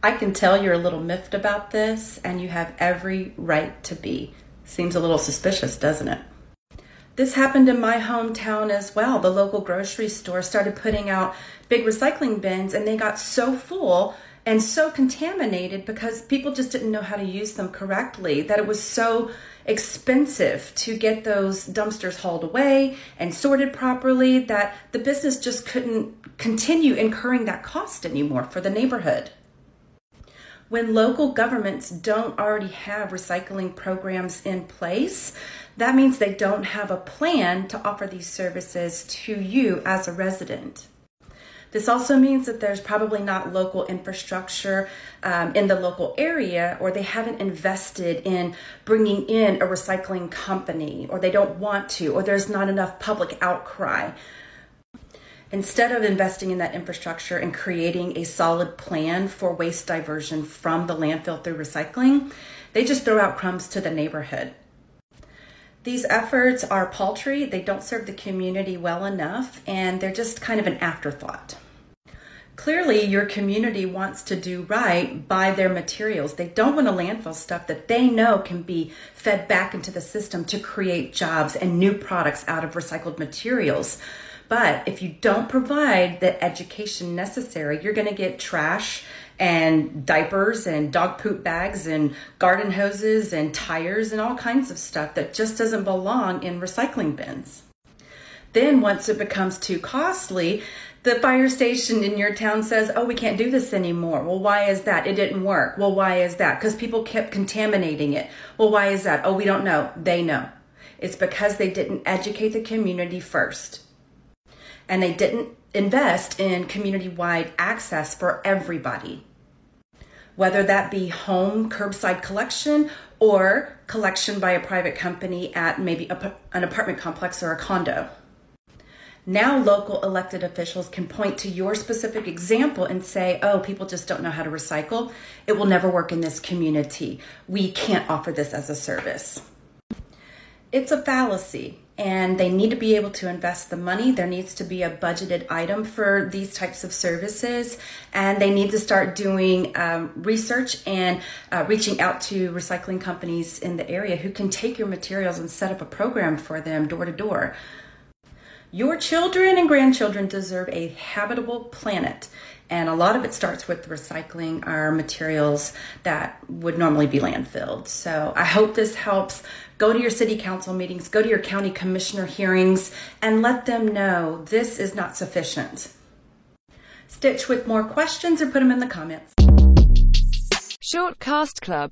I can tell you're a little miffed about this, and you have every right to be. Seems a little suspicious, doesn't it? This happened in my hometown as well. The local grocery store started putting out big recycling bins, and they got so full and so contaminated because people just didn't know how to use them correctly that it was so expensive to get those dumpsters hauled away and sorted properly that the business just couldn't continue incurring that cost anymore for the neighborhood. When local governments don't already have recycling programs in place, that means they don't have a plan to offer these services to you as a resident. This also means that there's probably not local infrastructure um, in the local area, or they haven't invested in bringing in a recycling company, or they don't want to, or there's not enough public outcry. Instead of investing in that infrastructure and creating a solid plan for waste diversion from the landfill through recycling, they just throw out crumbs to the neighborhood. These efforts are paltry, they don't serve the community well enough, and they're just kind of an afterthought. Clearly, your community wants to do right by their materials. They don't want to landfill stuff that they know can be fed back into the system to create jobs and new products out of recycled materials. But if you don't provide the education necessary, you're going to get trash and diapers and dog poop bags and garden hoses and tires and all kinds of stuff that just doesn't belong in recycling bins. Then, once it becomes too costly, the fire station in your town says, Oh, we can't do this anymore. Well, why is that? It didn't work. Well, why is that? Because people kept contaminating it. Well, why is that? Oh, we don't know. They know. It's because they didn't educate the community first. And they didn't invest in community wide access for everybody whether that be home curbside collection or collection by a private company at maybe a, an apartment complex or a condo. Now, local elected officials can point to your specific example and say, oh, people just don't know how to recycle. It will never work in this community. We can't offer this as a service. It's a fallacy and they need to be able to invest the money. There needs to be a budgeted item for these types of services, and they need to start doing um, research and uh, reaching out to recycling companies in the area who can take your materials and set up a program for them door to door. Your children and grandchildren deserve a habitable planet. And a lot of it starts with recycling our materials that would normally be landfilled. So I hope this helps Go to your city council meetings, go to your county commissioner hearings, and let them know this is not sufficient. Stitch with more questions or put them in the comments. Shortcast Club